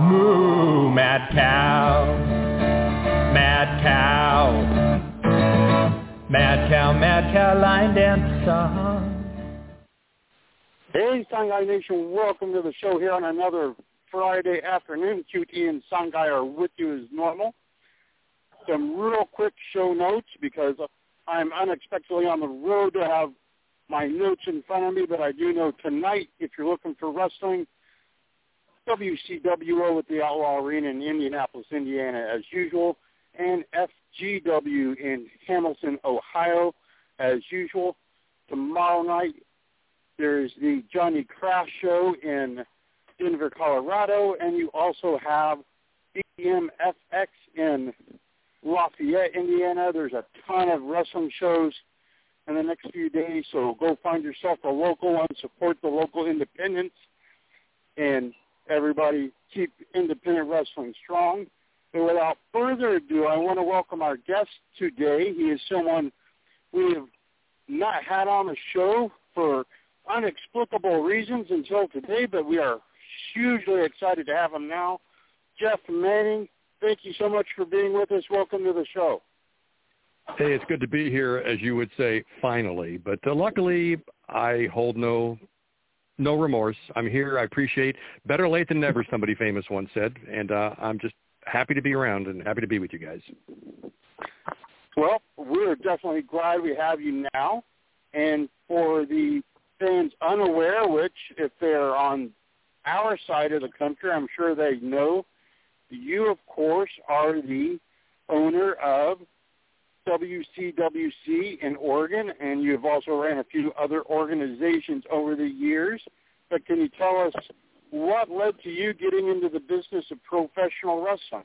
Moo, mad cow. Mad cow. Mad cow, mad cow, line dance song. Hey, Sangai Nation, welcome to the show here on another Friday afternoon. QT and Sangai are with you as normal. Some real quick show notes because I'm unexpectedly on the road to have my notes in front of me, but I do know tonight, if you're looking for wrestling, WCWO at the Outlaw Arena in Indianapolis, Indiana, as usual, and FGW in Hamilton, Ohio, as usual. Tomorrow night, there's the Johnny Crash Show in Denver, Colorado, and you also have DMFX in Lafayette, Indiana. There's a ton of wrestling shows in the next few days, so go find yourself a local one, support the local independents, and everybody keep independent wrestling strong. And without further ado, I want to welcome our guest today. He is someone we have not had on the show for unexplicable reasons until today, but we are hugely excited to have him now. Jeff Manning, thank you so much for being with us. Welcome to the show. Hey, it's good to be here, as you would say, finally. But uh, luckily, I hold no no remorse. I'm here. I appreciate better late than never. Somebody famous once said, and uh, I'm just happy to be around and happy to be with you guys. Well, we're definitely glad we have you now. And for the fans unaware, which if they're on our side of the country, I'm sure they know, you, of course, are the owner of WCWC in Oregon, and you've also ran a few other organizations over the years. But can you tell us what led to you getting into the business of professional wrestling?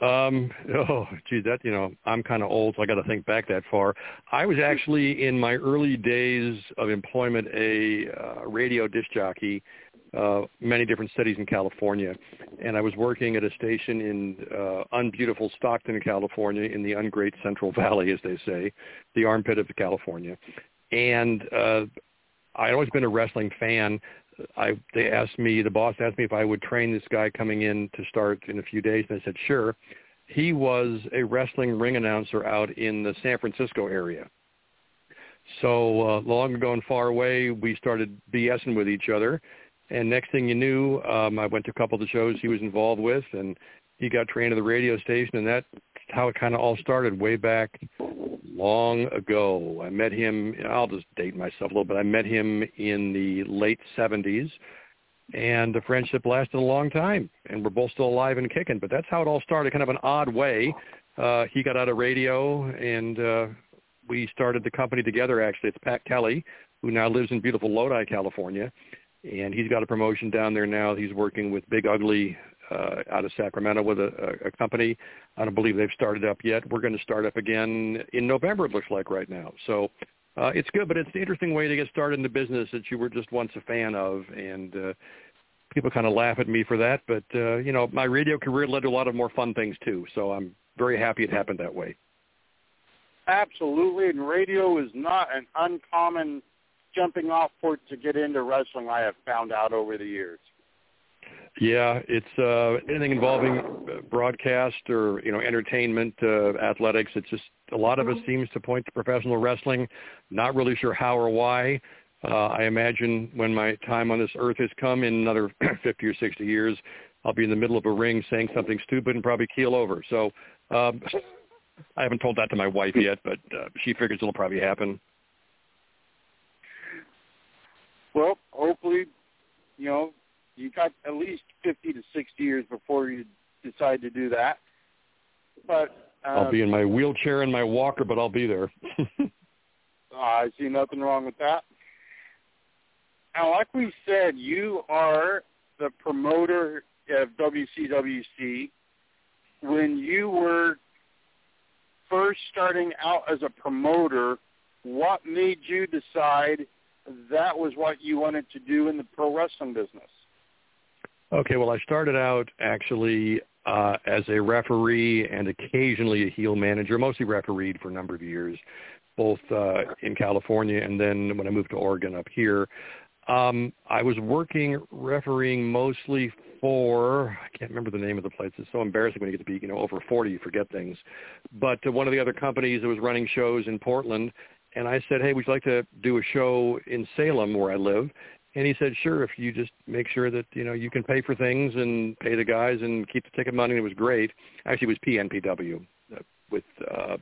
Um, oh, gee, that you know, I'm kind of old, so I got to think back that far. I was actually in my early days of employment a uh, radio disc jockey, uh, many different cities in California, and I was working at a station in uh, unbeautiful Stockton, California, in the ungreat Central Valley, as they say, the armpit of California, and uh, I'd always been a wrestling fan. I they asked me, the boss asked me if I would train this guy coming in to start in a few days, and I said sure. He was a wrestling ring announcer out in the San Francisco area. So uh, long ago and far away, we started BSing with each other, and next thing you knew, um, I went to a couple of the shows he was involved with, and he got trained at the radio station, and that's how it kind of all started way back long ago. I met him, I'll just date myself a little bit. I met him in the late 70s, and the friendship lasted a long time, and we're both still alive and kicking. But that's how it all started, kind of an odd way. Uh, he got out of radio, and uh, we started the company together, actually. It's Pat Kelly, who now lives in beautiful Lodi, California, and he's got a promotion down there now. He's working with Big Ugly uh, out of Sacramento with a, a company. I don't believe they've started up yet. We're going to start up again in November. It looks like right now. So uh, it's good, but it's an interesting way to get started in the business that you were just once a fan of, and uh, people kind of laugh at me for that. But uh, you know, my radio career led to a lot of more fun things too. So I'm very happy it happened that way. Absolutely, and radio is not an uncommon jumping off point to get into wrestling. I have found out over the years. Yeah, it's uh, anything involving uh, broadcast or you know entertainment, uh, athletics. It's just a lot of it seems to point to professional wrestling. Not really sure how or why. Uh, I imagine when my time on this earth has come in another 50 or 60 years, I'll be in the middle of a ring saying something stupid and probably keel over. So um, I haven't told that to my wife yet, but uh, she figures it'll probably happen. Well, hopefully, you know, you got at least 50 to 60 years before you decide to do that. But uh, I'll be in my wheelchair and my walker, but I'll be there. I see nothing wrong with that. Now, like we said, you are the promoter of WCWC, when you were first starting out as a promoter, what made you decide that was what you wanted to do in the pro wrestling business? Okay, well, I started out actually uh, as a referee and occasionally a heel manager, mostly refereed for a number of years, both uh, in California and then when I moved to Oregon up here. Um, I was working refereeing mostly for I can't remember the name of the place. It's so embarrassing when you get to be you know over 40, you forget things. But uh, one of the other companies that was running shows in Portland, and I said, hey, would you like to do a show in Salem where I live? And he said, sure, if you just make sure that, you know, you can pay for things and pay the guys and keep the ticket money. And it was great. Actually, it was PNPW uh, with uh,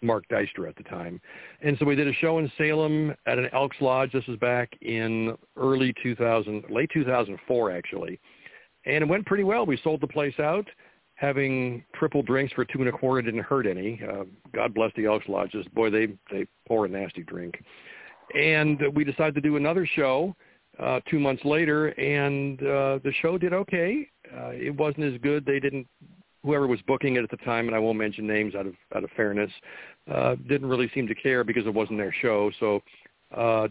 Mark Deister at the time. And so we did a show in Salem at an Elks Lodge. This was back in early 2000, late 2004, actually. And it went pretty well. We sold the place out. Having triple drinks for two and a quarter didn't hurt any. Uh, God bless the Elks Lodges. Boy, they, they pour a nasty drink. And we decided to do another show uh, two months later, and uh, the show did okay. Uh, it wasn't as good. They didn't. Whoever was booking it at the time, and I won't mention names out of out of fairness, uh, didn't really seem to care because it wasn't their show. So uh,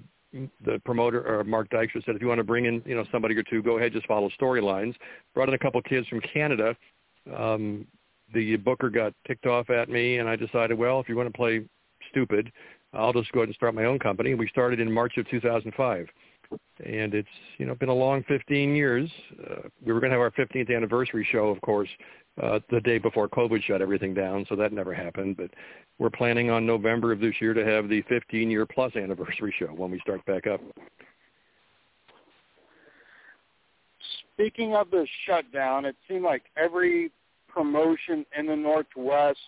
the promoter or Mark Dykstra said, if you want to bring in you know somebody or two, go ahead, just follow storylines. Brought in a couple kids from Canada. Um, the booker got ticked off at me, and I decided, well, if you want to play stupid, I'll just go ahead and start my own company. We started in March of 2005 and it's you know been a long 15 years. Uh, we were going to have our 15th anniversary show, of course, uh, the day before COVID shut everything down, so that never happened. But we're planning on November of this year to have the 15 year plus anniversary show when we start back up. Speaking of the shutdown, it seemed like every promotion in the Northwest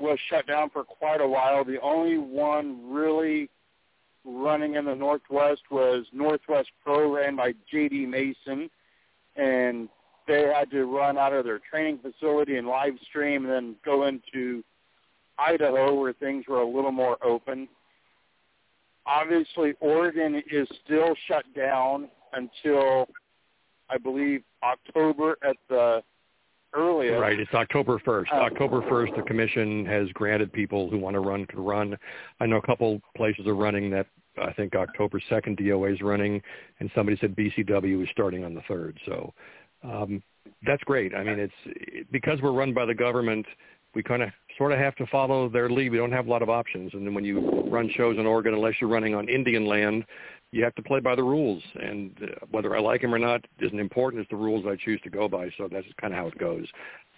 was shut down for quite a while. The only one really running in the Northwest was Northwest Pro, ran by J.D. Mason, and they had to run out of their training facility and live stream, and then go into Idaho where things were a little more open. Obviously, Oregon is still shut down until I believe October at the earliest. Right. It's October 1st. Um, October 1st, the commission has granted people who want to run to run. I know a couple places are running that I think October 2nd DOA is running, and somebody said BCW is starting on the 3rd. So um, that's great. I mean, it's because we're run by the government, we kind of sort of have to follow their lead. We don't have a lot of options. And then when you run shows in Oregon, unless you're running on Indian land, you have to play by the rules. And uh, whether I like them or not isn't important. It's the rules I choose to go by. So that's kind of how it goes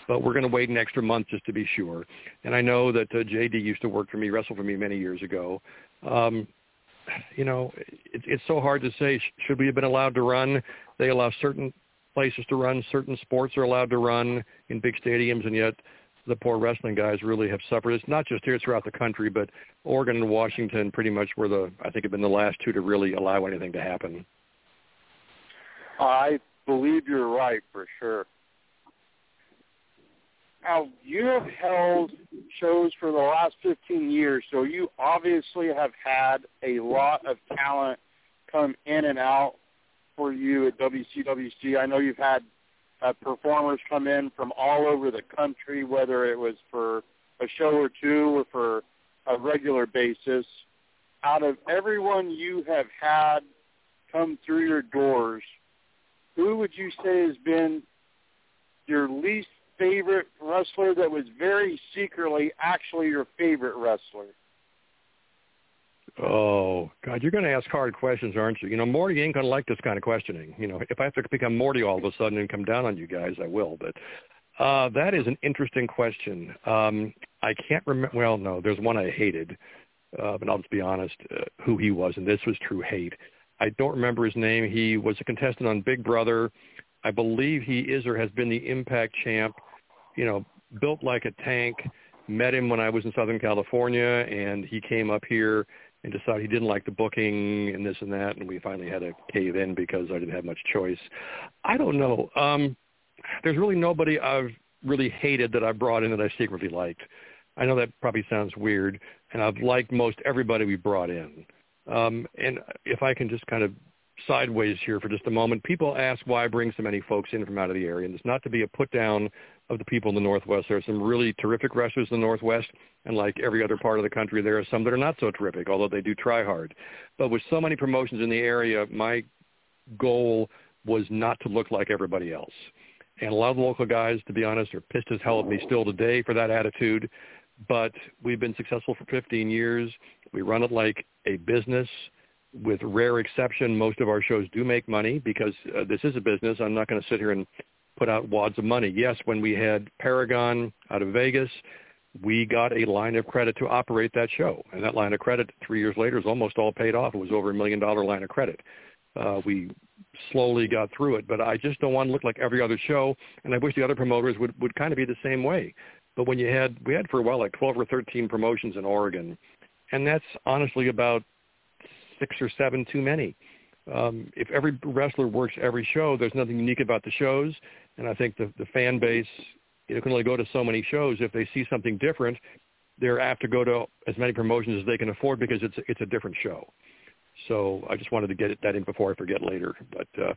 but we're going to wait an extra month just to be sure. And I know that uh, JD used to work for me, wrestle for me many years ago. Um, you know, it, it's so hard to say. Should we have been allowed to run? They allow certain places to run. Certain sports are allowed to run in big stadiums, and yet the poor wrestling guys really have suffered. It's not just here; throughout the country, but Oregon and Washington pretty much were the I think have been the last two to really allow anything to happen. I believe you're right for sure. Now, you have held shows for the last 15 years, so you obviously have had a lot of talent come in and out for you at WCWC. I know you've had uh, performers come in from all over the country, whether it was for a show or two or for a regular basis. Out of everyone you have had come through your doors, who would you say has been your least favorite wrestler that was very secretly actually your favorite wrestler? Oh God, you're going to ask hard questions, aren't you? You know, Morty ain't going to like this kind of questioning. You know, if I have to become Morty all of a sudden and come down on you guys, I will. But uh, that is an interesting question. Um, I can't remember. Well, no, there's one I hated, uh, but I'll just be honest, uh, who he was, and this was true hate. I don't remember his name. He was a contestant on Big Brother. I believe he is or has been the Impact champ you know, built like a tank. Met him when I was in Southern California, and he came up here and decided he didn't like the booking and this and that, and we finally had to cave in because I didn't have much choice. I don't know. Um, there's really nobody I've really hated that I brought in that I secretly liked. I know that probably sounds weird, and I've liked most everybody we brought in. Um, and if I can just kind of sideways here for just a moment. People ask why I bring so many folks in from out of the area, and it's not to be a put down of the people in the Northwest. There are some really terrific wrestlers in the Northwest, and like every other part of the country, there are some that are not so terrific, although they do try hard. But with so many promotions in the area, my goal was not to look like everybody else. And a lot of the local guys, to be honest, are pissed as hell at me still today for that attitude. But we've been successful for 15 years. We run it like a business with rare exception, most of our shows do make money because uh, this is a business. I'm not going to sit here and put out wads of money. Yes, when we had Paragon out of Vegas, we got a line of credit to operate that show. And that line of credit three years later is almost all paid off. It was over a million dollar line of credit. Uh, we slowly got through it, but I just don't want to look like every other show. And I wish the other promoters would, would kind of be the same way. But when you had, we had for a while like 12 or 13 promotions in Oregon. And that's honestly about six or seven too many. Um, if every wrestler works every show, there's nothing unique about the shows, and I think the, the fan base you know, can only go to so many shows. If they see something different, they're apt to go to as many promotions as they can afford because it's it's a different show. So I just wanted to get that in before I forget later. But uh,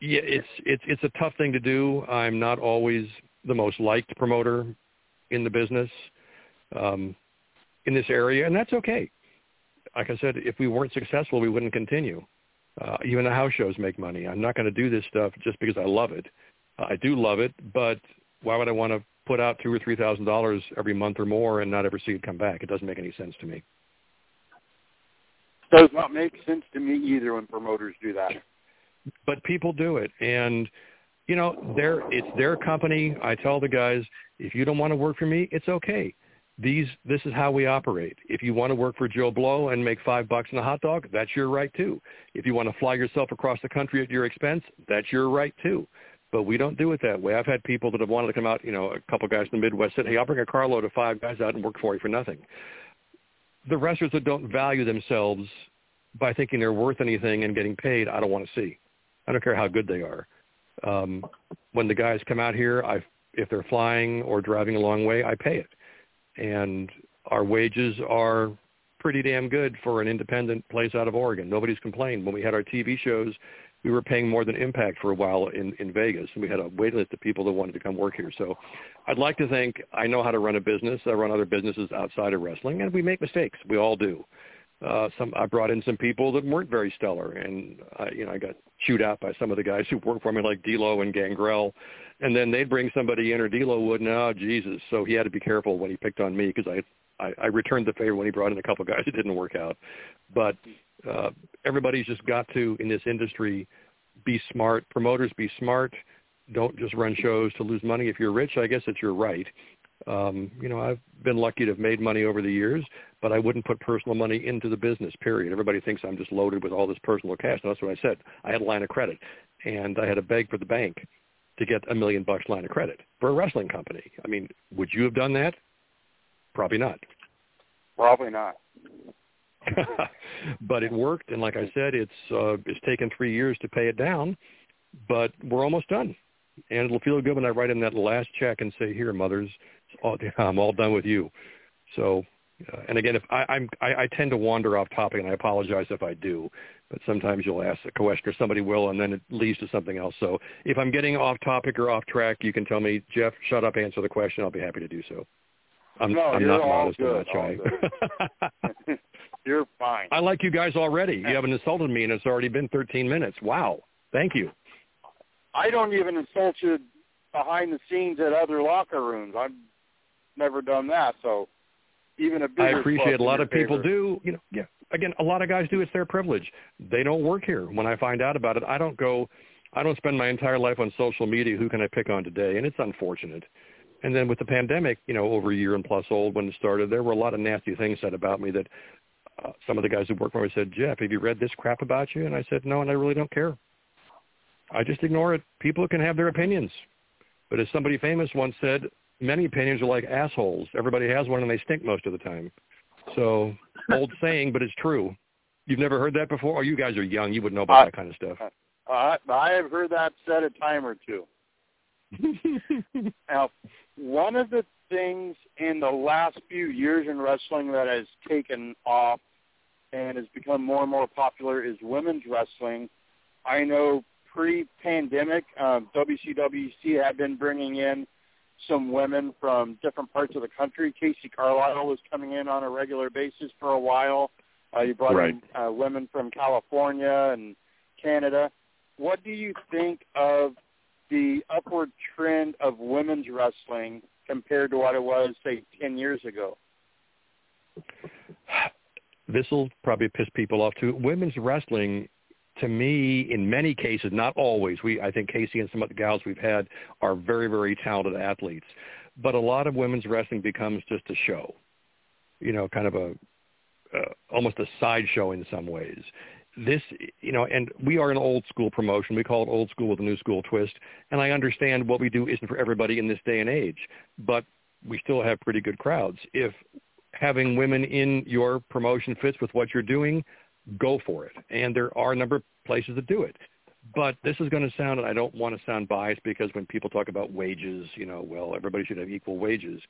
yeah, it's it's it's a tough thing to do. I'm not always the most liked promoter in the business um, in this area, and that's okay like I said, if we weren't successful, we wouldn't continue. Uh, even the house shows make money. I'm not going to do this stuff just because I love it. Uh, I do love it, but why would I want to put out two or three thousand dollars every month or more and not ever see it come back? It doesn't make any sense to me. Does not make sense to me either when promoters do that. But people do it, and you know, their it's their company. I tell the guys, if you don't want to work for me, it's okay these this is how we operate. If you want to work for Joe Blow and make five bucks in a hot dog, that's your right too. If you want to fly yourself across the country at your expense, that's your right too. But we don't do it that way. I've had people that have wanted to come out, you know, a couple guys in the Midwest said, hey, I'll bring a carload of five guys out and work for you for nothing. The wrestlers that don't value themselves by thinking they're worth anything and getting paid, I don't want to see. I don't care how good they are. Um, when the guys come out here, I, if they're flying or driving a long way, I pay it and our wages are pretty damn good for an independent place out of Oregon. Nobody's complained. When we had our TV shows, we were paying more than Impact for a while in, in Vegas, and we had a wait list of people that wanted to come work here. So I'd like to think I know how to run a business. I run other businesses outside of wrestling, and we make mistakes. We all do. Uh, some I brought in some people that weren't very stellar, and I, you know I got chewed out by some of the guys who worked for me, like D'Lo and Gangrel, and then they'd bring somebody in, or D'Lo would, and oh Jesus, so he had to be careful when he picked on me because I, I I returned the favor when he brought in a couple of guys It didn't work out, but uh, everybody's just got to in this industry be smart. Promoters be smart. Don't just run shows to lose money. If you're rich, I guess it's your right. Um, you know, I've been lucky to have made money over the years, but I wouldn't put personal money into the business, period. Everybody thinks I'm just loaded with all this personal cash. And that's what I said. I had a line of credit, and I had to beg for the bank to get a million bucks line of credit for a wrestling company. I mean, would you have done that? Probably not. Probably not. but it worked, and like I said, it's uh, it's taken three years to pay it down, but we're almost done, and it'll feel good when I write in that last check and say, "Here, mothers, I'm all done with you." So uh, and again, if I, I'm, I, I tend to wander off topic, and I apologize if I do. But sometimes you'll ask a question, or somebody will, and then it leads to something else. So if I'm getting off topic or off track, you can tell me, Jeff, shut up, answer the question. I'll be happy to do so. I'm, no, I'm you're not all modest good, and not shy. you're fine. I like you guys already. You haven't insulted me, and it's already been 13 minutes. Wow. Thank you. I don't even insult you behind the scenes at other locker rooms. I've never done that, so even a bigger I appreciate a lot of people do. You know, yeah. Again, a lot of guys do. It's their privilege. They don't work here. When I find out about it, I don't go. I don't spend my entire life on social media. Who can I pick on today? And it's unfortunate. And then with the pandemic, you know, over a year and plus old when it started, there were a lot of nasty things said about me that uh, some of the guys who work for me said, Jeff, have you read this crap about you? And I said, no, and I really don't care. I just ignore it. People can have their opinions. But as somebody famous once said, many opinions are like assholes. Everybody has one and they stink most of the time. So old saying, but it's true. You've never heard that before? Oh, you guys are young. You wouldn't know about that kind of stuff. Uh, I have heard that said a time or two. now, one of the things in the last few years in wrestling that has taken off and has become more and more popular is women's wrestling. I know pre-pandemic, um, WCWC had been bringing in some women from different parts of the country. Casey Carlisle was coming in on a regular basis for a while. Uh, you brought right. in uh, women from California and Canada. What do you think of the upward trend of women's wrestling compared to what it was, say, 10 years ago? This will probably piss people off too. Women's wrestling, to me, in many cases, not always. We, I think Casey and some of the gals we've had are very, very talented athletes, but a lot of women's wrestling becomes just a show. You know, kind of a uh, almost a sideshow in some ways this, you know, and we are an old school promotion. We call it old school with a new school twist. And I understand what we do isn't for everybody in this day and age, but we still have pretty good crowds. If having women in your promotion fits with what you're doing, go for it. And there are a number of places that do it. But this is going to sound, and I don't want to sound biased because when people talk about wages, you know, well, everybody should have equal wages.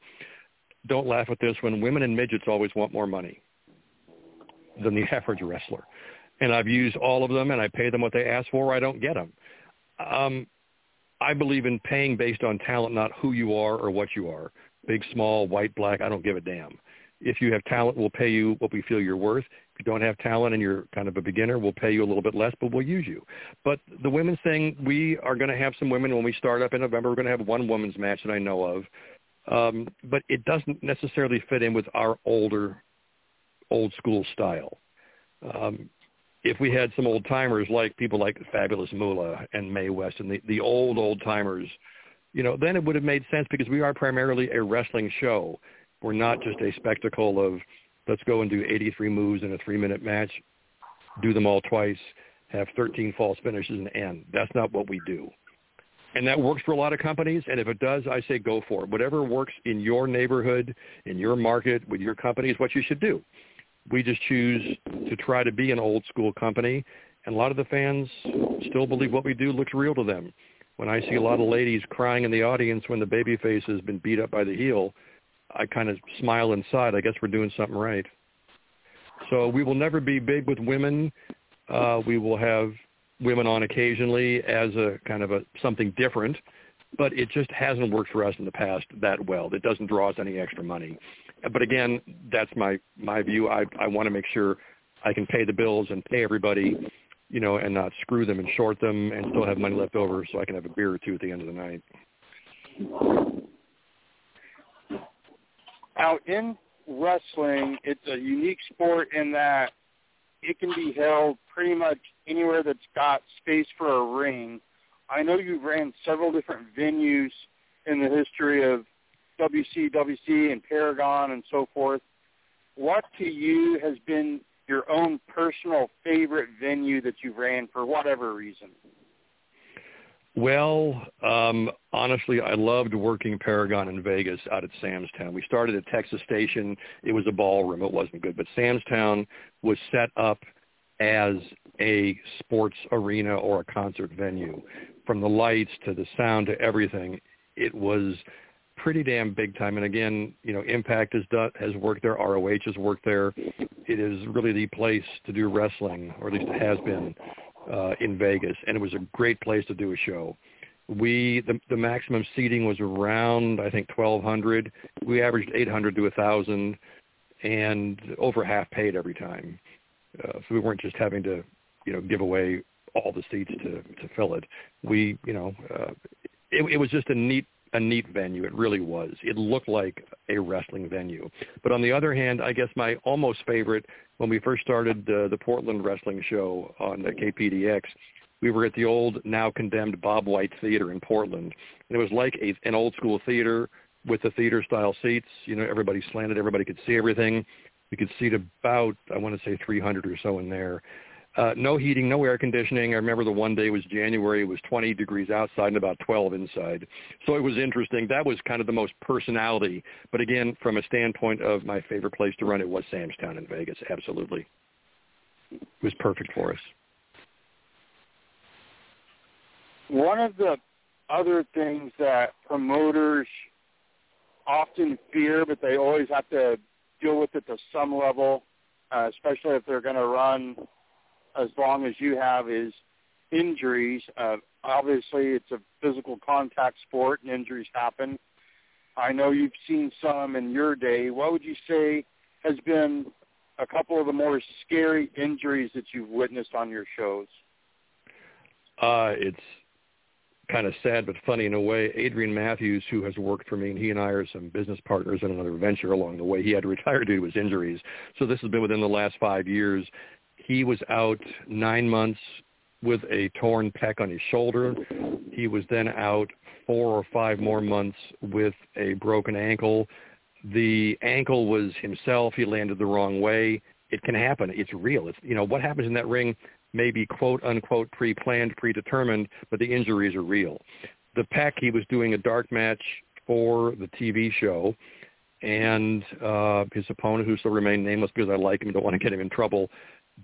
Don't laugh at this when women and midgets always want more money than the average wrestler and I've used all of them, and I pay them what they ask for. Or I don't get them. Um, I believe in paying based on talent, not who you are or what you are. Big, small, white, black. I don't give a damn. If you have talent, we'll pay you what we feel you're worth. You don't have talent and you're kind of a beginner, we'll pay you a little bit less, but we'll use you. But the women's thing, we are going to have some women when we start up in November. We're going to have one women's match that I know of, um, but it doesn't necessarily fit in with our older, old school style. Um, if we had some old timers like people like Fabulous Moolah and Mae West and the, the old old timers, you know, then it would have made sense because we are primarily a wrestling show. We're not just a spectacle of let's go and do 83 moves in a three minute match, do them all twice, have 13 false finishes and end. That's not what we do. And that works for a lot of companies. And if it does, I say go for it. Whatever works in your neighborhood, in your market, with your company is what you should do we just choose to try to be an old school company. And a lot of the fans still believe what we do looks real to them. When I see a lot of ladies crying in the audience when the baby face has been beat up by the heel, I kind of smile inside. I guess we're doing something right. So we will never be big with women. Uh, we will have women on occasionally as a kind of a something different, but it just hasn't worked for us in the past that well. It doesn't draw us any extra money but again, that's my my view. I I want to make sure I can pay the bills and pay everybody, you know, and not screw them and short them, and still have money left over so I can have a beer or two at the end of the night. Now, in wrestling, it's a unique sport in that it can be held pretty much anywhere that's got space for a ring. I know you've ran several different venues in the history of WCWC and Paragon and so forth. What to you has been your own personal favorite venue that you've ran for whatever reason? Well, um, honestly, I loved working Paragon in Vegas out at Sam's Town. We started at Texas Station. It was a ballroom. It wasn't good. But Sam's Town was set up as a sports arena or a concert venue. From the lights to the sound to everything, it was – pretty damn big time. And again, you know, Impact has done, has worked there. ROH has worked there. It is really the place to do wrestling, or at least it has been uh, in Vegas, and it was a great place to do a show. We the, the maximum seating was around I think 1,200. We averaged 800 to 1,000, and over half paid every time. Uh, so we weren't just having to, you know, give away all the seats to to fill it. We, you know, uh, it, it was just a neat a neat venue. It really was. It looked like a wrestling venue. But on the other hand, I guess my almost favorite when we first started uh, the Portland Wrestling Show on the KPDX, we were at the old now condemned Bob White Theater in Portland, and it was like a, an old school theater with the theater style seats. You know, everybody slanted, everybody could see everything. We could seat about I want to say 300 or so in there. Uh, no heating, no air conditioning. I remember the one day was January. It was 20 degrees outside and about 12 inside. So it was interesting. That was kind of the most personality. But again, from a standpoint of my favorite place to run, it was Sam's Town in Vegas. Absolutely. It was perfect for us. One of the other things that promoters often fear, but they always have to deal with it to some level, uh, especially if they're going to run as long as you have is injuries. Uh, obviously, it's a physical contact sport, and injuries happen. I know you've seen some in your day. What would you say has been a couple of the more scary injuries that you've witnessed on your shows? Uh, it's kind of sad but funny in a way. Adrian Matthews, who has worked for me, and he and I are some business partners in another venture along the way. He had to retire due to his injuries. So this has been within the last five years. He was out nine months with a torn pec on his shoulder. He was then out four or five more months with a broken ankle. The ankle was himself. He landed the wrong way. It can happen. It's real. It's you know what happens in that ring may be quote unquote pre-planned, predetermined, but the injuries are real. The pec he was doing a dark match for the TV show, and uh, his opponent, who still remained nameless because I like him, don't want to get him in trouble,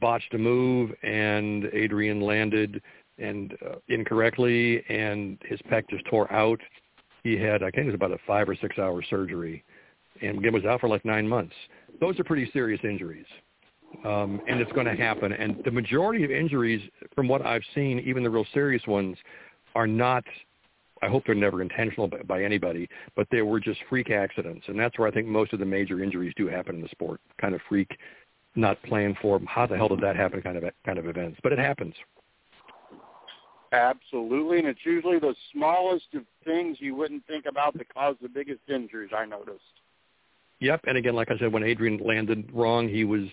botched a move, and Adrian landed and uh, incorrectly, and his pec just tore out. He had, I think it was about a five or six hour surgery, and was out for like nine months. Those are pretty serious injuries, um, and it's going to happen. And the majority of injuries, from what I've seen, even the real serious ones, are not. I hope they're never intentional by, by anybody, but they were just freak accidents, and that's where I think most of the major injuries do happen in the sport. Kind of freak not planned for. How the hell did that happen? Kind of kind of events, but it happens. Absolutely, and it's usually the smallest of things you wouldn't think about that cause the biggest injuries. I noticed. Yep, and again, like I said, when Adrian landed wrong, he was,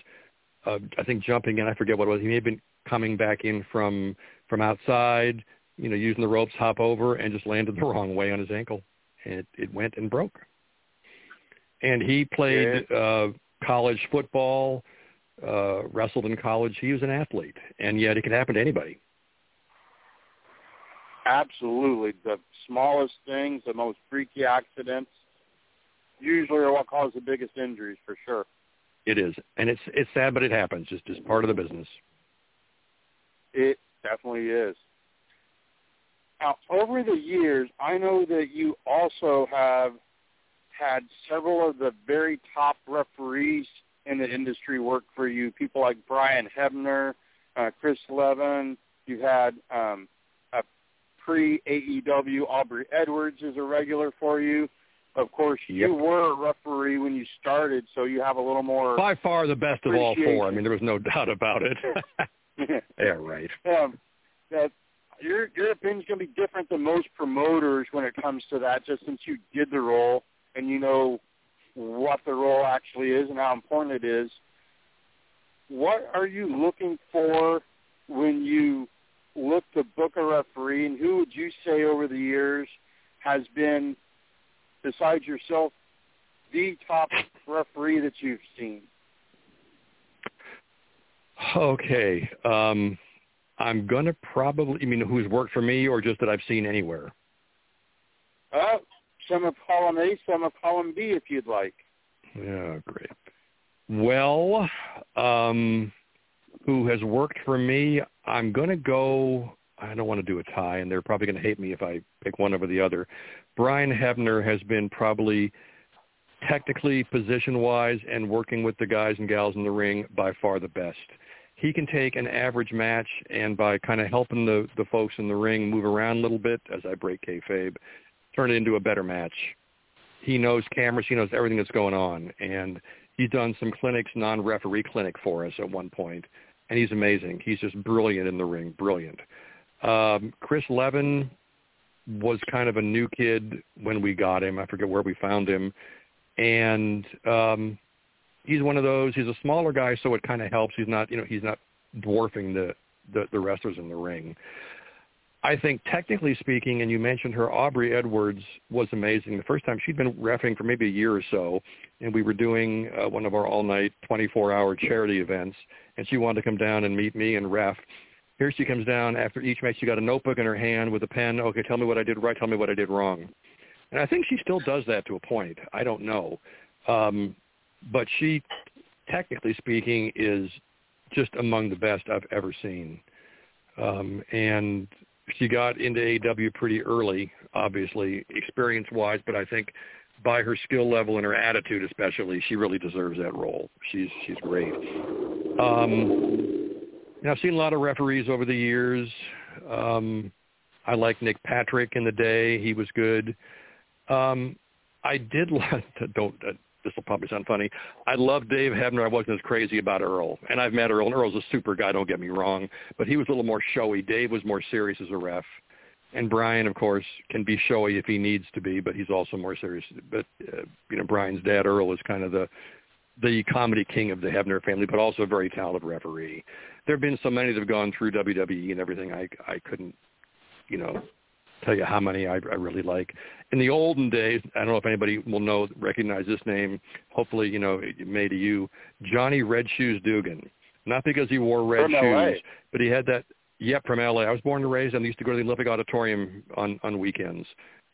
uh, I think, jumping in. I forget what it was. He may have been coming back in from from outside, you know, using the ropes, hop over, and just landed the wrong way on his ankle. And it, it went and broke. And he played yeah. uh, college football uh, wrestled in college. He was an athlete, and yet it can happen to anybody. Absolutely, the smallest things, the most freaky accidents, usually are what cause the biggest injuries for sure. It is, and it's it's sad, but it happens. It's just part of the business. It definitely is. Now, over the years, I know that you also have had several of the very top referees in the industry work for you. People like Brian Hebner, uh, Chris Levin. You've had um, a pre-AEW Aubrey Edwards is a regular for you. Of course, yep. you were a referee when you started, so you have a little more. By far the best of all four. I mean, there was no doubt about it. yeah, right. Um, that your your opinion's going to be different than most promoters when it comes to that, just since you did the role and you know what the role actually is and how important it is. What are you looking for when you look to book a referee, and who would you say over the years has been, besides yourself, the top referee that you've seen? Okay. Um, I'm going to probably, I mean, who's worked for me or just that I've seen anywhere? Uh, some of column A, some of column B, if you'd like. Yeah, great. Well, um, who has worked for me? I'm going to go. I don't want to do a tie, and they're probably going to hate me if I pick one over the other. Brian Hebner has been probably technically, position-wise, and working with the guys and gals in the ring by far the best. He can take an average match and by kind of helping the the folks in the ring move around a little bit, as I break kayfabe, turn it into a better match. He knows cameras. He knows everything that's going on, and he's done some clinics, non-referee clinic for us at one point, and he's amazing. He's just brilliant in the ring, brilliant. Um, Chris Levin was kind of a new kid when we got him. I forget where we found him, and um, he's one of those. He's a smaller guy, so it kind of helps. He's not, you know, he's not dwarfing the the, the wrestlers in the ring. I think technically speaking, and you mentioned her, Aubrey Edwards was amazing. The first time she'd been refing for maybe a year or so, and we were doing uh, one of our all-night 24-hour charity events, and she wanted to come down and meet me and ref. Here she comes down after each match. She got a notebook in her hand with a pen. Okay, tell me what I did right. Tell me what I did wrong. And I think she still does that to a point. I don't know, um, but she, technically speaking, is just among the best I've ever seen. Um, and she got into AEW pretty early, obviously, experience-wise, but I think by her skill level and her attitude especially, she really deserves that role. She's she's great. Um, I've seen a lot of referees over the years. Um, I like Nick Patrick in the day. He was good. Um, I did like, don't, uh, this will probably sound funny. I love Dave Hebner. I wasn't as crazy about Earl. And I've met Earl, and Earl's a super guy, don't get me wrong. But he was a little more showy. Dave was more serious as a ref. And Brian, of course, can be showy if he needs to be, but he's also more serious. But, uh, you know, Brian's dad, Earl, is kind of the the comedy king of the Hebner family, but also a very talented referee. There have been so many that have gone through WWE and everything. I I couldn't, you know, tell you how many I, I really like. In the olden days, I don't know if anybody will know recognize this name. Hopefully, you know, it may to you, Johnny Red Shoes Dugan. Not because he wore red From shoes, LA. but he had that. Yep, from LA. I was born and raised, and I used to go to the Olympic Auditorium on on weekends.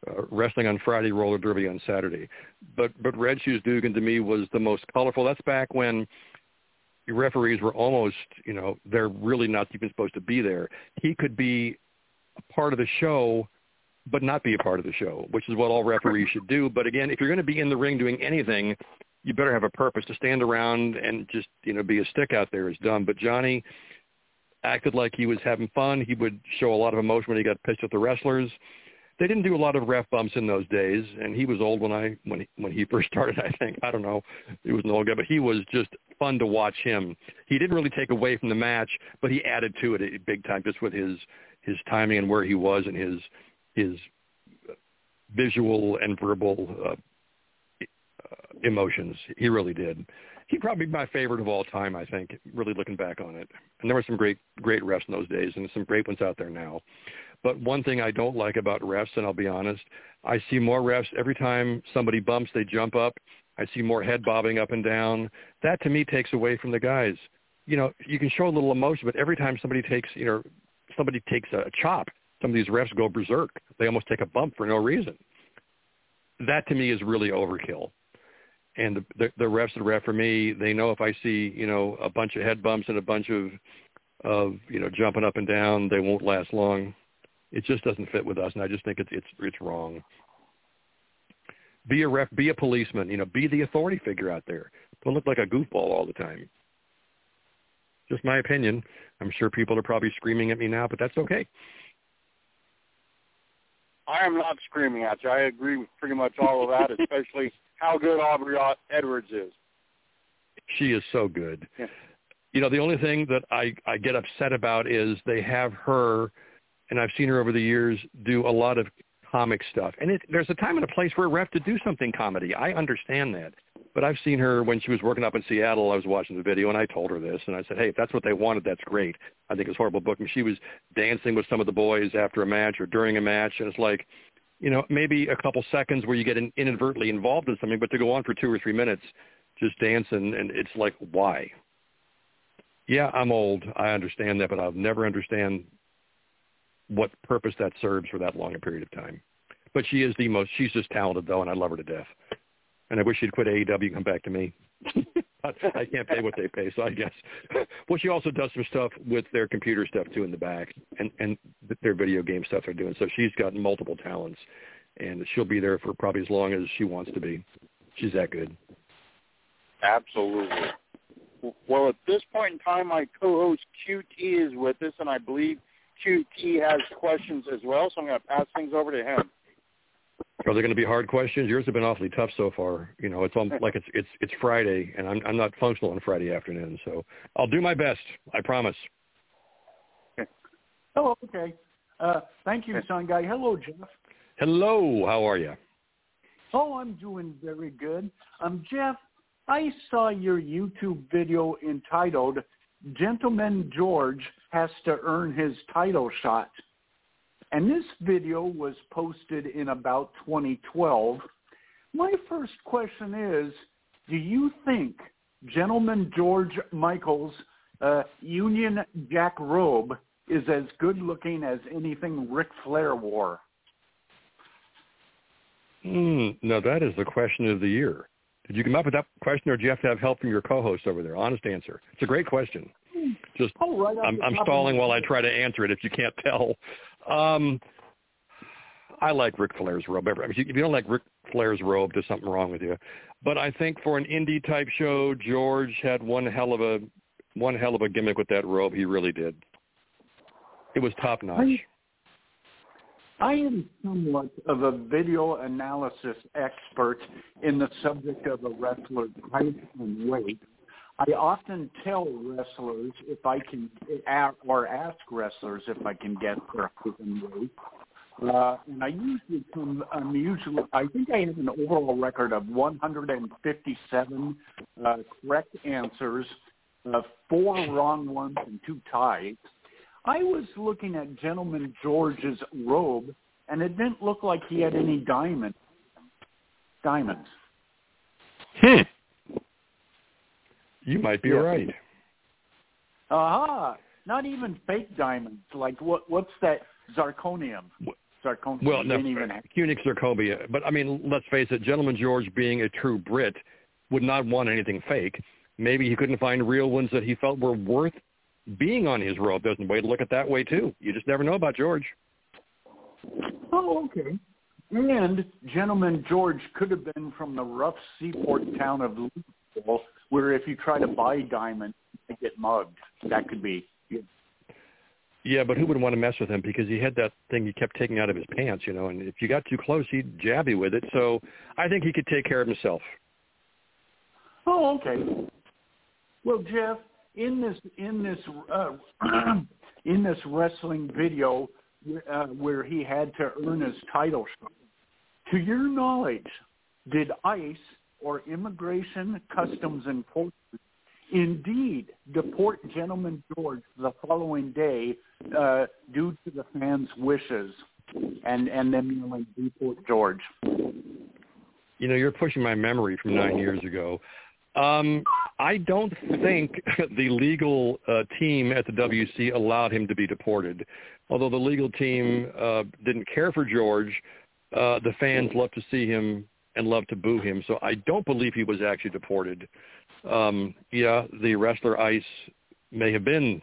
Uh, wrestling on Friday, roller derby on Saturday. But but Red Shoes Dugan to me was the most colorful. That's back when referees were almost, you know, they're really not even supposed to be there. He could be a part of the show, but not be a part of the show, which is what all referees should do. But again, if you're going to be in the ring doing anything, you better have a purpose. To stand around and just, you know, be a stick out there is dumb. But Johnny acted like he was having fun. He would show a lot of emotion when he got pissed at the wrestlers. They didn't do a lot of ref bumps in those days, and he was old when I when he, when he first started. I think I don't know, he was an old guy, but he was just fun to watch him. He didn't really take away from the match, but he added to it big time just with his his timing and where he was and his his visual and verbal uh, emotions. He really did. He probably my favorite of all time. I think, really looking back on it. And there were some great great refs in those days, and some great ones out there now. But one thing I don't like about refs, and I'll be honest, I see more refs every time somebody bumps, they jump up. I see more head bobbing up and down. That to me takes away from the guys. You know, you can show a little emotion, but every time somebody takes, you know, somebody takes a chop, some of these refs go berserk. They almost take a bump for no reason. That to me is really overkill. And the, the, the refs that ref for me, they know if I see, you know, a bunch of head bumps and a bunch of, of you know, jumping up and down, they won't last long. It just doesn't fit with us, and I just think it's it's it's wrong. Be a ref, be a policeman. You know, be the authority figure out there. Don't look like a goofball all the time. Just my opinion. I'm sure people are probably screaming at me now, but that's okay. I am not screaming at you. I agree with pretty much all of that, especially how good Aubrey Edwards is. She is so good. Yeah. You know, the only thing that I I get upset about is they have her and I've seen her over the years do a lot of comic stuff. And it, there's a time and a place for a ref to do something comedy. I understand that. But I've seen her when she was working up in Seattle. I was watching the video, and I told her this, and I said, "Hey, if that's what they wanted, that's great." I think it's horrible booking. She was dancing with some of the boys after a match or during a match, and it's like, you know, maybe a couple seconds where you get in, inadvertently involved in something, but to go on for two or three minutes just dancing, and it's like, why? Yeah, I'm old. I understand that, but I'll never understand what purpose that serves for that long a period of time. But she is the most. She's just talented though, and I love her to death. And I wish she'd quit AEW and come back to me. I can't pay what they pay, so I guess. well, she also does some stuff with their computer stuff too in the back, and and their video game stuff they're doing. So she's got multiple talents, and she'll be there for probably as long as she wants to be. She's that good. Absolutely. Well, at this point in time, my co-host QT is with us, and I believe QT has questions as well, so I'm going to pass things over to him. Are they going to be hard questions? Yours have been awfully tough so far. You know, it's on, like it's it's it's Friday, and I'm I'm not functional on Friday afternoon, so I'll do my best. I promise. Oh, okay. Uh, thank you, son guy. Hello, Jeff. Hello. How are you? Oh, I'm doing very good. Um, Jeff, I saw your YouTube video entitled "Gentleman George Has to Earn His Title Shot." And this video was posted in about 2012. My first question is, do you think Gentleman George Michaels' uh, Union Jack robe is as good looking as anything Ric Flair wore? Hmm. No, that is the question of the year. Did you come up with that question, or do you have to have help from your co-host over there? Honest answer. It's a great question. Just Oh, right I'm, I'm stalling while I try to answer it. If you can't tell, um, I like Ric Flair's robe. I mean, if you don't like Ric Flair's robe, there's something wrong with you. But I think for an indie type show, George had one hell of a one hell of a gimmick with that robe. He really did. It was top notch. I am somewhat of a video analysis expert in the subject of a wrestler's height and weight. I often tell wrestlers if I can, or ask wrestlers if I can get their and weight. Uh, and I usually come, usually, I think I have an overall record of 157 uh, correct answers, uh, four wrong ones, and two ties. I was looking at Gentleman George's robe, and it didn't look like he had any diamond diamonds. Hmm. You might be Yeah. right. Aha! Not even fake diamonds. Like what? What's that? Zirconium. Zirconium. Well, no, didn't even have. Phoenix Zircobia. But I mean, let's face it, Gentleman George, being a true Brit, would not want anything fake. Maybe he couldn't find real ones that he felt were worth being on his robe. There's a way to look at that way too. You just never know about George. Oh, okay. And Gentleman George could have been from the rough seaport town of Louisville, where if you try to buy diamonds, you get mugged. That could be. Yeah, but who would want to mess with him because he had that thing he kept taking out of his pants, you know, and if you got too close, he'd jab you with it. So I think he could take care of himself. Oh, okay. Well, Jeff, in this in this uh, in this wrestling video uh, where he had to earn his title shot, to your knowledge, did ICE or Immigration Customs Enforcement indeed deport Gentleman George the following day uh, due to the fans' wishes, and and then like deport George? You know, you're pushing my memory from nine years ago. Um, I don't think the legal uh, team at the WC allowed him to be deported. Although the legal team uh, didn't care for George, uh, the fans loved to see him and loved to boo him. So I don't believe he was actually deported. Um, yeah, the wrestler ICE may have been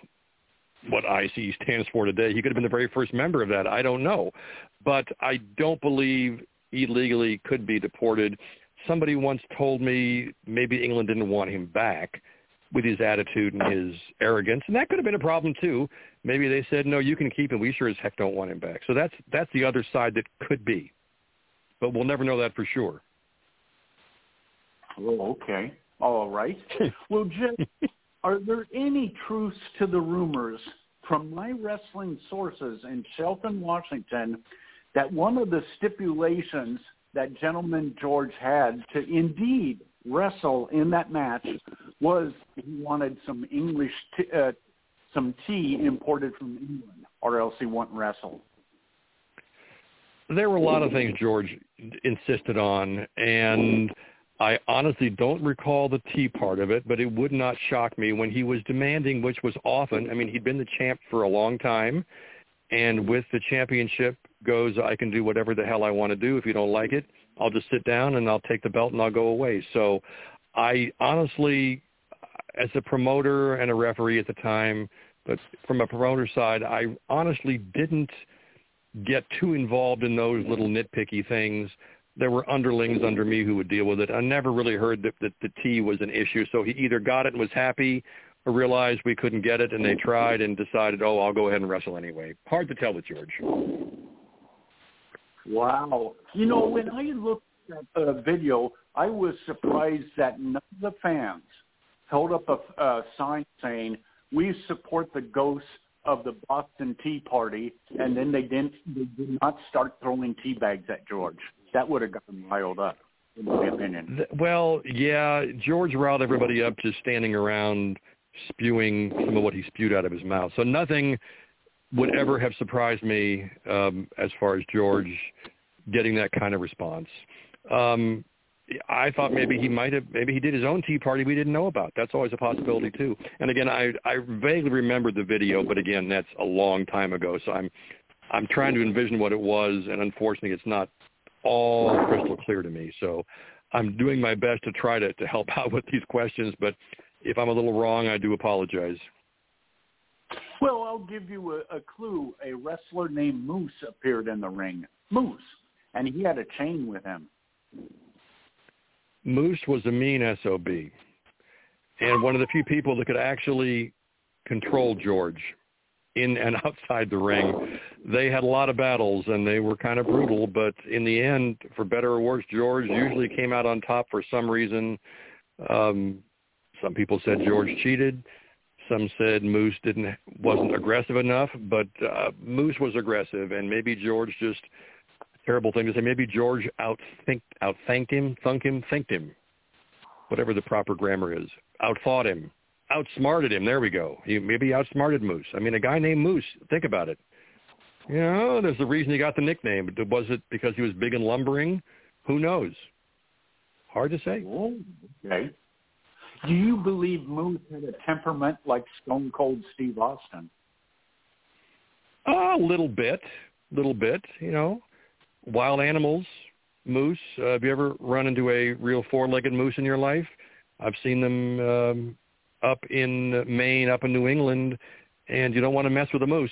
what ICE stands for today. He could have been the very first member of that. I don't know. But I don't believe illegally could be deported somebody once told me maybe England didn't want him back with his attitude and his arrogance, and that could have been a problem too. Maybe they said, "No, you can keep him. We sure as heck don't want him back." So that's that's the other side that could be, but we'll never know that for sure. Oh, okay. All right. well, Jeff, are there any truths to the rumors from my wrestling sources in Shelton, Washington, that one of the stipulations that gentleman George had to indeed wrestle in that match was he wanted some English, t- uh, some tea imported from England, or else he wouldn't wrestle. There were a lot of things George insisted on, and I honestly don't recall the tea part of it, but it would not shock me when he was demanding, which was often. I mean, he'd been the champ for a long time, and with the championship goes, I can do whatever the hell I want to do. If you don't like it, I'll just sit down and I'll take the belt and I'll go away. So I honestly, as a promoter and a referee at the time, but from a promoter side, I honestly didn't get too involved in those little nitpicky things. There were underlings under me who would deal with it. I never really heard that, that the tea was an issue. So he either got it and was happy or realized we couldn't get it and they tried and decided, oh, I'll go ahead and wrestle anyway. Hard to tell with George. Wow. You know, when I looked at the video, I was surprised that none of the fans held up a, a sign saying, we support the ghosts of the Boston Tea Party, and then they didn't, they did not start throwing tea bags at George. That would have gotten riled up, in my opinion. Well, yeah, George riled everybody up just standing around spewing some of what he spewed out of his mouth. So nothing would ever have surprised me um, as far as George getting that kind of response. Um, I thought maybe he might have, maybe he did his own tea party we didn't know about. That's always a possibility too. And again, I I vaguely remember the video, but again, that's a long time ago. So I'm I'm trying to envision what it was, and unfortunately, it's not all crystal clear to me. So I'm doing my best to try to to help out with these questions, but if I'm a little wrong, I do apologize. Well, I'll give you a, a clue. A wrestler named Moose appeared in the ring. Moose. And he had a chain with him. Moose was a mean SOB and one of the few people that could actually control George in and outside the ring. They had a lot of battles and they were kind of brutal, but in the end, for better or worse, George usually came out on top for some reason. Um, some people said George cheated. Some said Moose didn't wasn't aggressive enough, but uh, Moose was aggressive, and maybe George just terrible thing to say. Maybe George outthink outthanked him, thunk him, thinked him, whatever the proper grammar is. Outthought him, outsmarted him. There we go. He maybe outsmarted Moose. I mean, a guy named Moose. Think about it. You know, there's a reason he got the nickname. Was it because he was big and lumbering? Who knows? Hard to say. Oh, okay. Do you believe Moose had a temperament like Stone Cold Steve Austin? A little bit, little bit. You know, wild animals, moose. Uh, have you ever run into a real four-legged moose in your life? I've seen them um, up in Maine, up in New England, and you don't want to mess with a moose.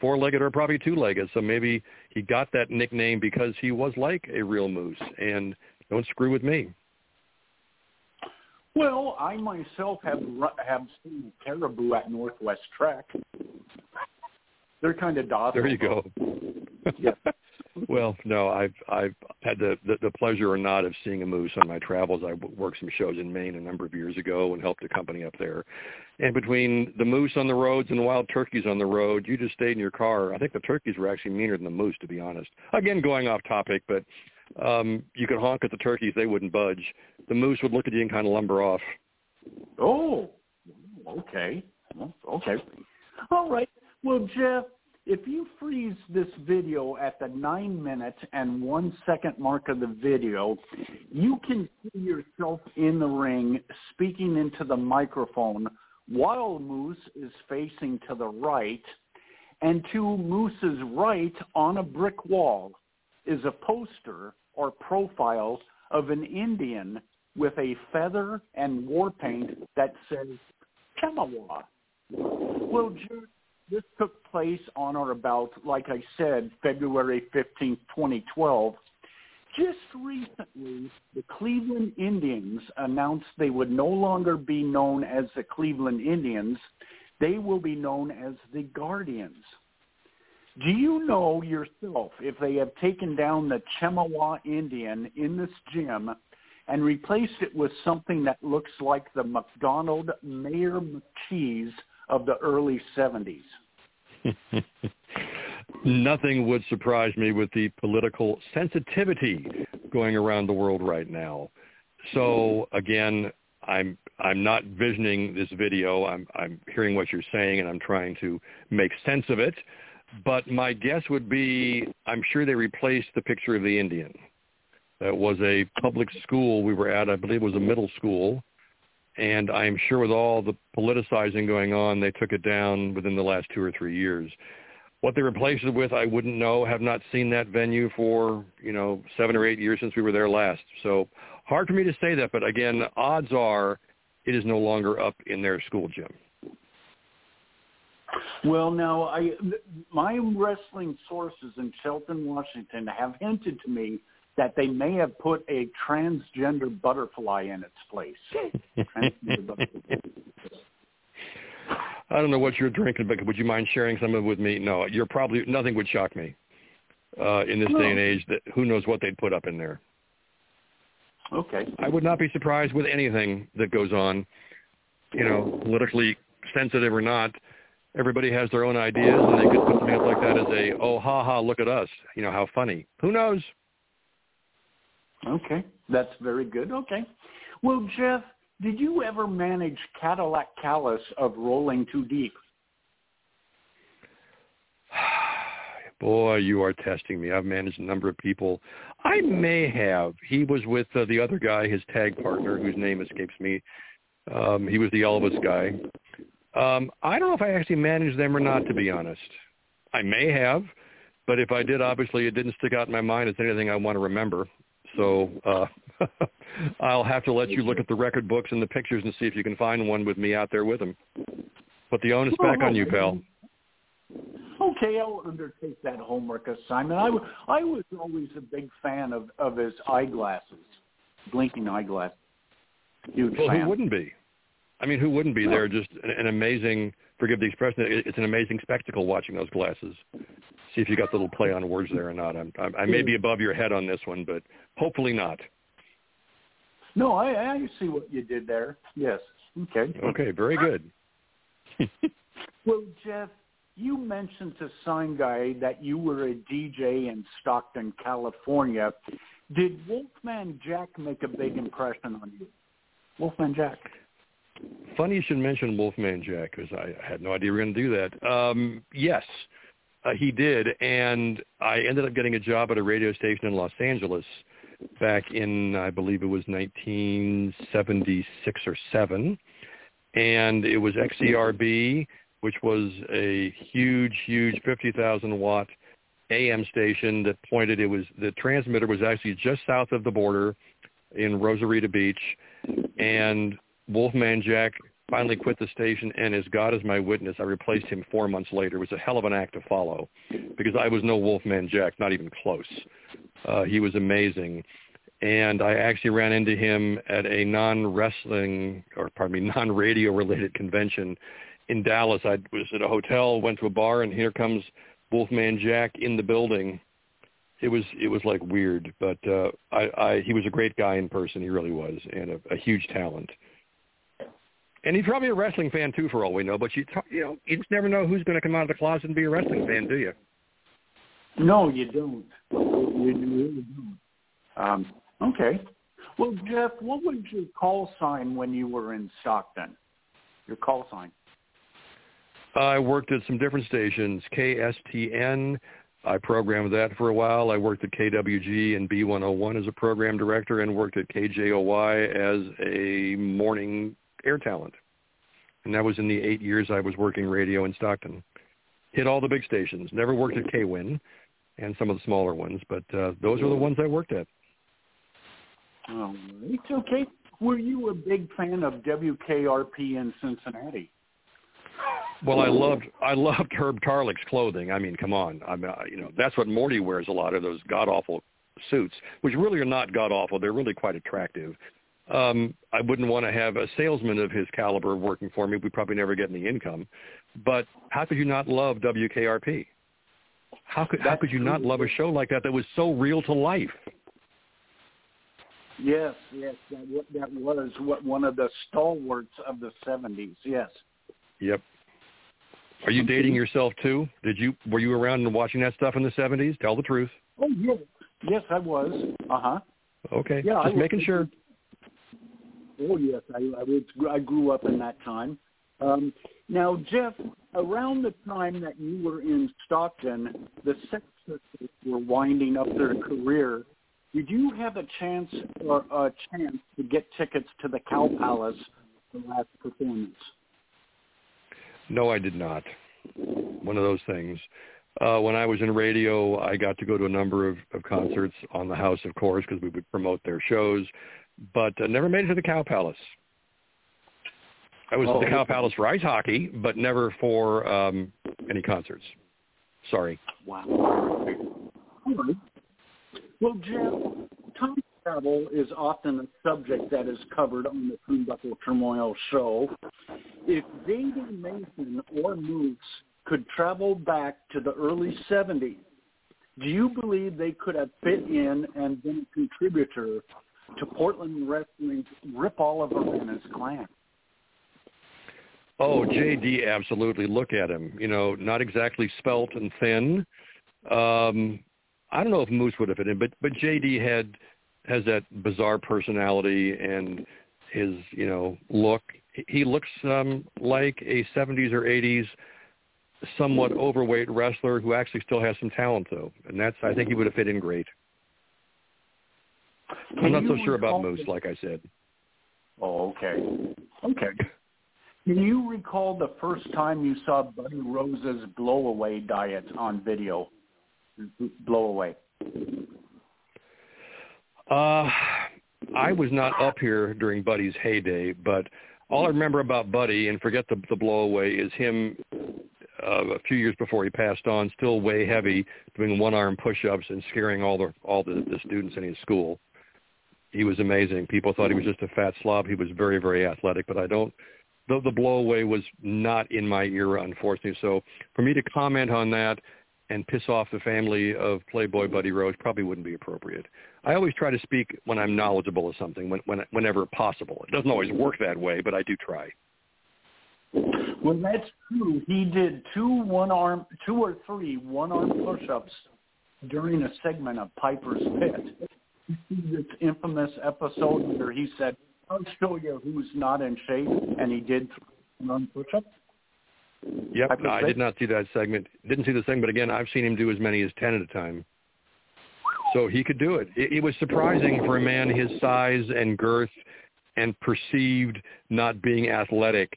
Four-legged or probably two-legged. So maybe he got that nickname because he was like a real moose. And don't screw with me. Well, I myself have have seen caribou at Northwest Trek. They're kind of docile. There you go. yeah. Well, no, I've I've had the, the the pleasure or not of seeing a moose on my travels. I worked some shows in Maine a number of years ago and helped a company up there. And between the moose on the roads and the wild turkeys on the road, you just stayed in your car. I think the turkeys were actually meaner than the moose, to be honest. Again, going off topic, but um, you could honk at the turkeys; they wouldn't budge. The moose would look at you and kind of lumber off. Oh, okay, okay, all right. Well, Jeff, if you freeze this video at the nine minute and one second mark of the video, you can see yourself in the ring speaking into the microphone while Moose is facing to the right. And to Moose's right on a brick wall is a poster or profile of an Indian with a feather and war paint that says Chemawa. Well, this took place on or about, like I said, February 15, 2012. Just recently, the Cleveland Indians announced they would no longer be known as the Cleveland Indians. They will be known as the Guardians. Do you know yourself if they have taken down the Chemawa Indian in this gym and replaced it with something that looks like the McDonald Mayor McCheese of the early 70s? Nothing would surprise me with the political sensitivity going around the world right now. So again, I'm I'm not visioning this video. I'm I'm hearing what you're saying and I'm trying to make sense of it. But my guess would be I'm sure they replaced the picture of the Indian. That was a public school we were at. I believe it was a middle school and I'm sure with all the politicizing going on, they took it down within the last two or three years. What they replaced it with, I wouldn't know. Have not seen that venue for you know seven or eight years since we were there last. So hard for me to say that, but again, odds are it is no longer up in their school gym. Well, now I my wrestling sources in Shelton, Washington, have hinted to me that they may have put a transgender butterfly in its place. I don't know what you're drinking, but would you mind sharing some of it with me? No, you're probably nothing would shock me uh, in this no. day and age. That who knows what they'd put up in there. Okay. I would not be surprised with anything that goes on. You know, politically sensitive or not, everybody has their own ideas, and they could put something up like that as a oh ha ha look at us. You know how funny. Who knows? Okay, that's very good. Okay. Well, Jeff, did you ever manage Cadillac Callis of Rolling Too Deep? Boy, you are testing me. I've managed a number of people. I may have. He was with uh, the other guy, his tag partner, whose name escapes me. Um, he was the Elvis guy. Um, I don't know if I actually managed them or not, to be honest. I may have, but if I did, obviously it didn't stick out in my mind as anything I want to remember. So uh, I'll have to let you look at the record books and the pictures and see if you can find one with me out there with him. Put the onus back on you, pal. Okay, I'll undertake that homework assignment. I, w- I was always a big fan of, of his eyeglasses, blinking eyeglasses. Huge well, fan. who wouldn't be? I mean, who wouldn't be there? Just an, an amazing, forgive the expression, it's an amazing spectacle watching those glasses. See if you got the little play on words there or not. I'm, I'm, I may be above your head on this one, but hopefully not. No, I, I see what you did there. Yes. Okay. Okay, very good. well, Jeff, you mentioned to Sign Guy that you were a DJ in Stockton, California. Did Wolfman Jack make a big impression on you? Wolfman Jack. Funny you should mention Wolfman Jack because I had no idea we were going to do that. Um, yes, uh, he did, and I ended up getting a job at a radio station in Los Angeles back in, I believe it was 1976 or 7, and it was XERB, which was a huge, huge 50,000 watt AM station that pointed. It was the transmitter was actually just south of the border in Rosarita Beach, and Wolfman Jack finally quit the station, and as God is my witness, I replaced him four months later. It was a hell of an act to follow because I was no Wolfman Jack, not even close. Uh, he was amazing. And I actually ran into him at a non-wrestling, or pardon me, non-radio related convention in Dallas. I was at a hotel, went to a bar, and here comes Wolfman Jack in the building. It was it was like weird, but uh, I, I he was a great guy in person. He really was, and a, a huge talent. And he's probably a wrestling fan too, for all we know. But you t- you know you just never know who's going to come out of the closet and be a wrestling fan, do you? No, you don't. You really don't. Um, okay. Well, Jeff, what was your call sign when you were in Stockton? Your call sign. I worked at some different stations, KSTN. I programmed that for a while. I worked at KWG and B101 as a program director and worked at KJOY as a morning air talent. And that was in the eight years I was working radio in Stockton. Hit all the big stations. Never worked at KWIN and some of the smaller ones, but uh, those were the ones I worked at. All right. Okay. Were you a big fan of WKRP in Cincinnati? Well, I loved I loved Herb Tarlek's clothing. I mean, come on. I mean, you know, that's what Morty wears a lot of those god awful suits, which really are not god awful. They're really quite attractive. Um, I wouldn't want to have a salesman of his caliber working for me. We'd probably never get any income. But how could you not love WKRP? How could how could you not love a show like that that was so real to life? Yes, yes, that that was what one of the stalwarts of the '70s. Yes. Yep. Are you dating yourself too? Did you were you around and watching that stuff in the seventies? Tell the truth. Oh yes, yes I was. Uh huh. Okay. Yeah, just making sure. Oh yes, I I, was, I grew up in that time. Um, now, Jeff, around the time that you were in Stockton, the Sex Pistols were winding up their career. Did you have a chance or a chance to get tickets to the Cow Palace the last performance? No, I did not. One of those things. Uh, when I was in radio, I got to go to a number of, of concerts on the house, of course, because we would promote their shows, but uh, never made it to the Cow Palace. I was oh, at the Cow Palace for ice hockey, but never for um, any concerts. Sorry. Wow. Well, Jim, time travel is often a subject that is covered on the Turnbuckle Turmoil show. If Davey Mason or Moose could travel back to the early 70s, do you believe they could have fit in and been a contributor to Portland Wrestling's Rip Oliver and his clan? Oh, JD, absolutely. Look at him. You know, not exactly spelt and thin. Um, I don't know if Moose would have fit in, but but JD had has that bizarre personality and his you know look. He looks um, like a 70s or 80s somewhat overweight wrestler who actually still has some talent though, and that's I think he would have fit in great. Can I'm not so sure about Moose, like I said. Oh, okay. Okay. Can you recall the first time you saw Buddy Rose's blowaway diet on video? Blowaway. Uh, I was not up here during Buddy's heyday, but all I remember about Buddy, and forget the the blowaway, is him uh, a few years before he passed on, still way heavy, doing one arm push-ups and scaring all the all the, the students in his school. He was amazing. People thought he was mm. just a fat slob. He was very very athletic, but I don't the the blowaway was not in my era, unfortunately. So for me to comment on that and piss off the family of Playboy mm. Buddy Rose probably wouldn't be appropriate. I always try to speak when I'm knowledgeable of something, when, when, whenever possible. It doesn't always work that way, but I do try. Well, that's true. He did two one arm, two or three one arm push-ups during a segment of Piper's Pit. This infamous episode where he said, "I'll show you who's not in shape," and he did arm push-ups. Yep, no, I did not see that segment. Didn't see the segment, but again, I've seen him do as many as ten at a time. So he could do it. It, it was surprising for a man his size and girth and perceived not being athletic,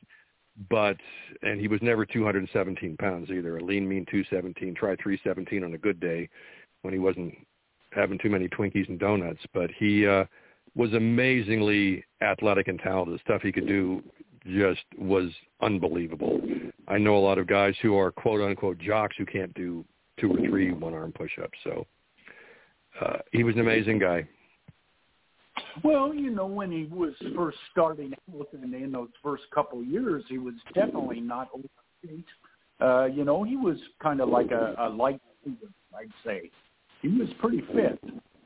but and he was never 217 pounds either. A lean, mean 217. Try 317 on a good day when he wasn't having too many Twinkies and donuts. But he uh, was amazingly athletic and talented. The stuff he could do just was unbelievable. I know a lot of guys who are quote unquote jocks who can't do two or three one arm push ups. So uh, he was an amazing guy. Well, you know, when he was first starting out and in those first couple of years, he was definitely not overweight. Uh, you know, he was kind of like a, a light, I'd say. He was pretty fit,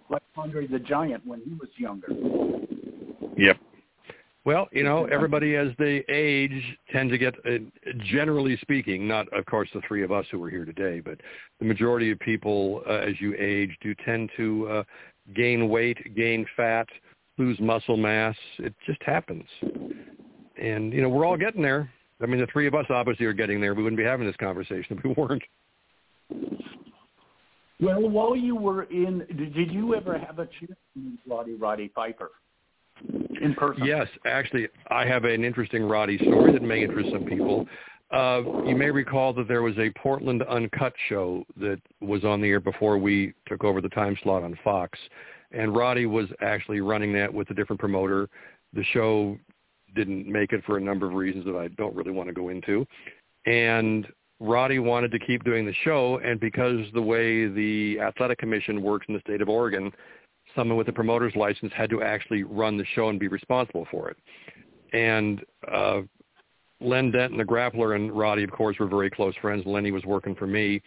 like Andre the Giant when he was younger. Yep. Well, you know, everybody as they age tend to get, uh, generally speaking, not of course the three of us who are here today, but the majority of people uh, as you age do tend to uh, gain weight, gain fat, lose muscle mass. It just happens. And, you know, we're all getting there. I mean, the three of us obviously are getting there. We wouldn't be having this conversation if we weren't. Well, while you were in, did you ever have a chance to meet Roddy Roddy Piper? in person. Yes, actually, I have an interesting Roddy story that may interest some people. Uh, you may recall that there was a Portland Uncut show that was on the air before we took over the time slot on Fox, and Roddy was actually running that with a different promoter. The show didn't make it for a number of reasons that I don't really want to go into, and Roddy wanted to keep doing the show, and because the way the athletic commission works in the state of Oregon, someone with a promoter's license had to actually run the show and be responsible for it. And uh, Len Denton, the grappler, and Roddy, of course, were very close friends. Lenny was working for me.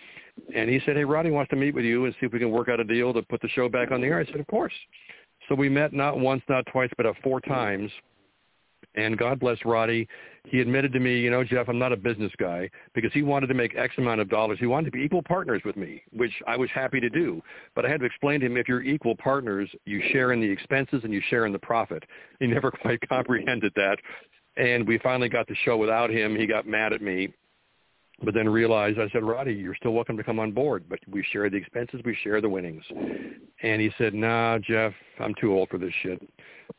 And he said, hey, Roddy wants to meet with you and see if we can work out a deal to put the show back on the air. I said, of course. So we met not once, not twice, but four times. And God bless Roddy. He admitted to me, you know, Jeff, I'm not a business guy because he wanted to make X amount of dollars. He wanted to be equal partners with me, which I was happy to do. But I had to explain to him if you're equal partners, you share in the expenses and you share in the profit. He never quite comprehended that. And we finally got the show without him. He got mad at me but then realized I said, Roddy, you're still welcome to come on board, but we share the expenses, we share the winnings. And he said, Nah, Jeff, I'm too old for this shit.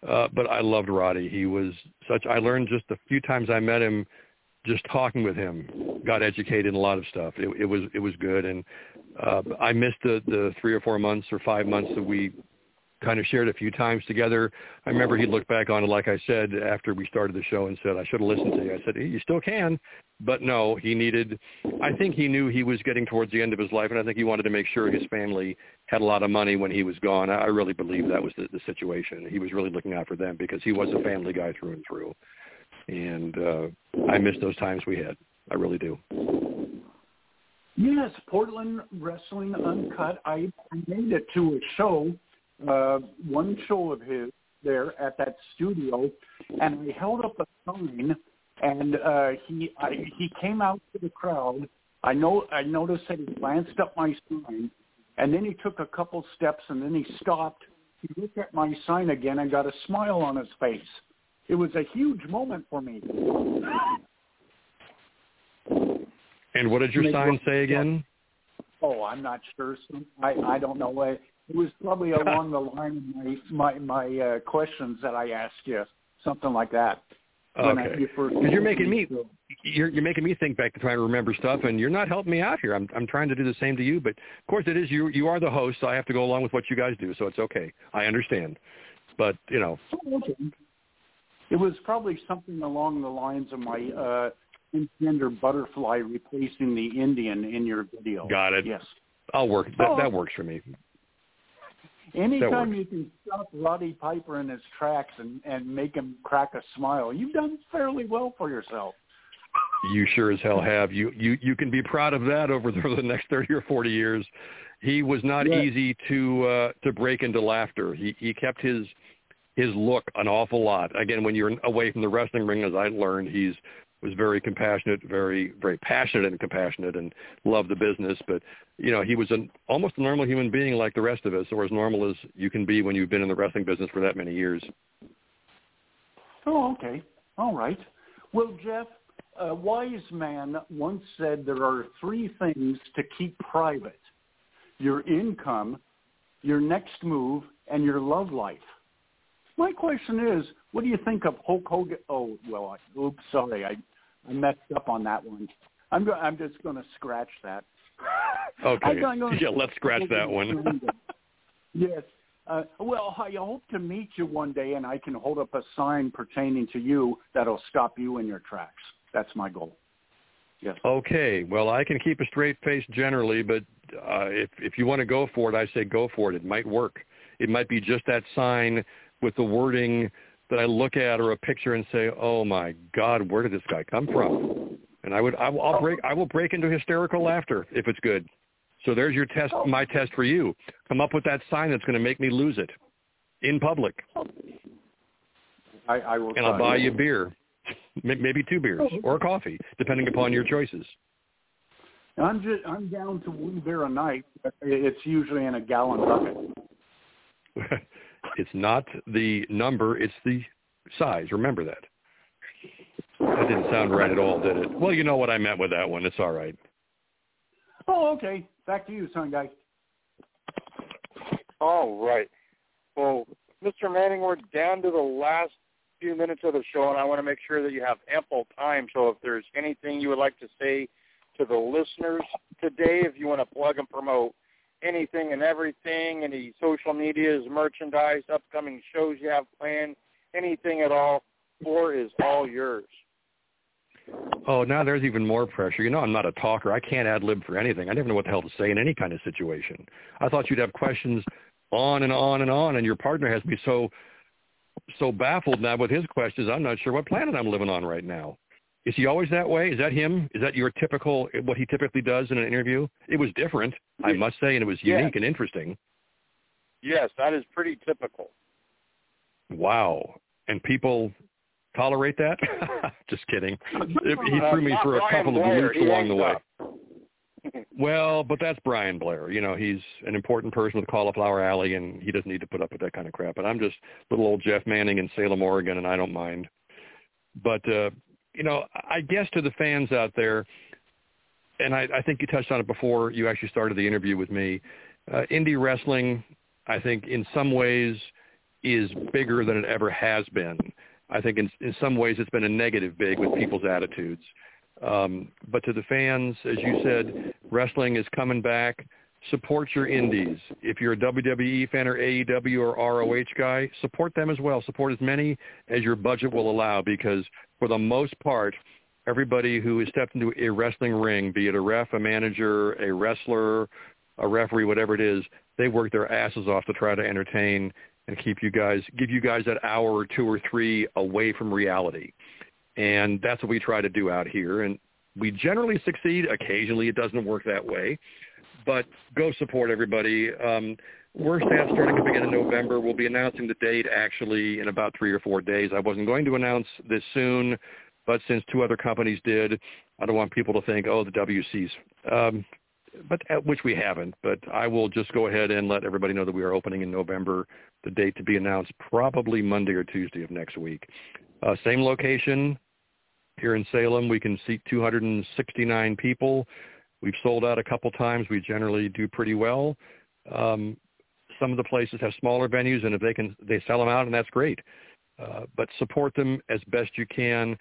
Uh, but I loved Roddy. He was such. I learned just a few times I met him, just talking with him, got educated in a lot of stuff. It, it was it was good, and uh, I missed the the three or four months or five months that we kind of shared a few times together. I remember he looked back on it, like I said, after we started the show and said, I should have listened to you. I said, you still can. But no, he needed, I think he knew he was getting towards the end of his life, and I think he wanted to make sure his family had a lot of money when he was gone. I really believe that was the, the situation. He was really looking out for them because he was a family guy through and through. And uh, I miss those times we had. I really do. Yes, Portland Wrestling Uncut. I made it to a show uh, one show of his there at that studio, and I held up a sign, and uh, he I, he came out to the crowd. I know I noticed that he glanced up my sign, and then he took a couple steps, and then he stopped. He looked at my sign again and got a smile on his face. It was a huge moment for me. And what did your sign say again? Oh, I'm not sure. I I don't know. It was probably along the line of my my, my uh, questions that I asked you, something like that. Okay. Because you're making me you're you're making me think back to trying to remember stuff, and you're not helping me out here. I'm I'm trying to do the same to you, but of course it is you you are the host, so I have to go along with what you guys do, so it's okay. I understand, but you know. It was probably something along the lines of my uh, gender butterfly replacing the Indian in your video. Got it. Yes. I'll work. That, oh. that works for me. Anytime you can stop Roddy Piper in his tracks and and make him crack a smile, you've done fairly well for yourself. You sure as hell have. You you you can be proud of that over the, the next thirty or forty years. He was not easy to uh, to break into laughter. He he kept his his look an awful lot. Again, when you're away from the wrestling ring, as I learned, he's was very compassionate, very very passionate and compassionate, and loved the business. But you know, he was an almost a normal human being like the rest of us, or as normal as you can be when you've been in the wrestling business for that many years. Oh, okay. All right. Well, Jeff, a wise man once said there are three things to keep private. Your income, your next move, and your love life. My question is, what do you think of Hulk Hogan? Oh, well, oops, sorry, I, I messed up on that one. I'm go- I'm just going to scratch that. Okay. Yeah, let's scratch that one. yes. Uh, well, I hope to meet you one day, and I can hold up a sign pertaining to you that'll stop you in your tracks. That's my goal. Yes. Okay. Well, I can keep a straight face generally, but uh, if if you want to go for it, I say go for it. It might work. It might be just that sign with the wording that I look at or a picture and say, "Oh my God, where did this guy come from?" And I would I will I'll break I will break into hysterical laughter if it's good. So there's your test, oh. my test for you. Come up with that sign that's going to make me lose it in public, I, I will. and I'll buy you beer, May- maybe two beers oh. or coffee, depending upon your choices. I'm just I'm down to one beer a night. but It's usually in a gallon bucket. it's not the number, it's the size. Remember that. That didn't sound right at all, did it? Well, you know what I meant with that one. It's all right. Oh, okay. Back to you, Sign Guy. All right. Well, Mr. Manning, we're down to the last few minutes of the show, and I want to make sure that you have ample time. So if there's anything you would like to say to the listeners today, if you want to plug and promote anything and everything, any social medias, merchandise, upcoming shows you have planned, anything at all, floor is all yours. Oh, now there's even more pressure. You know, I'm not a talker. I can't ad lib for anything. I never know what the hell to say in any kind of situation. I thought you'd have questions on and on and on, and your partner has me so so baffled now with his questions. I'm not sure what planet I'm living on right now. Is he always that way? Is that him? Is that your typical what he typically does in an interview? It was different, I must say, and it was Yeah. unique and interesting. Yes, that is pretty typical. Wow. And people tolerate that? Just kidding. He Uh, threw me for a couple of loops along the way. Well, but that's Brian Blair. You know, he's an important person with Cauliflower Alley, and he doesn't need to put up with that kind of crap. But I'm just little old Jeff Manning in Salem, Oregon, and I don't mind. But uh, you know, I guess to the fans out there, and I, I think you touched on it before you actually started the interview with me. Uh, indie wrestling, I think, in some ways, is bigger than it ever has been. I think in, in some ways it's been a negative big with people's attitudes. Um, but to the fans, as you said, wrestling is coming back. Support your indies. If you're a WWE fan or AEW or ROH guy, support them as well. Support as many as your budget will allow because for the most part, everybody who has stepped into a wrestling ring, be it a ref, a manager, a wrestler, a referee, whatever it is, they work their asses off to try to entertain and keep you guys, give you guys that hour or two or three away from reality. And that's what we try to do out here. And we generally succeed. Occasionally it doesn't work that way. But go support everybody. Um, we're App starting to begin in November. We'll be announcing the date actually in about three or four days. I wasn't going to announce this soon, but since two other companies did, I don't want people to think, oh, the WCs. Um, but uh, which we haven't. But I will just go ahead and let everybody know that we are opening in November. The date to be announced probably Monday or Tuesday of next week. Uh, same location here in Salem. We can seat 269 people. We've sold out a couple times. We generally do pretty well. Um, some of the places have smaller venues, and if they can, they sell them out, and that's great. Uh, but support them as best you can.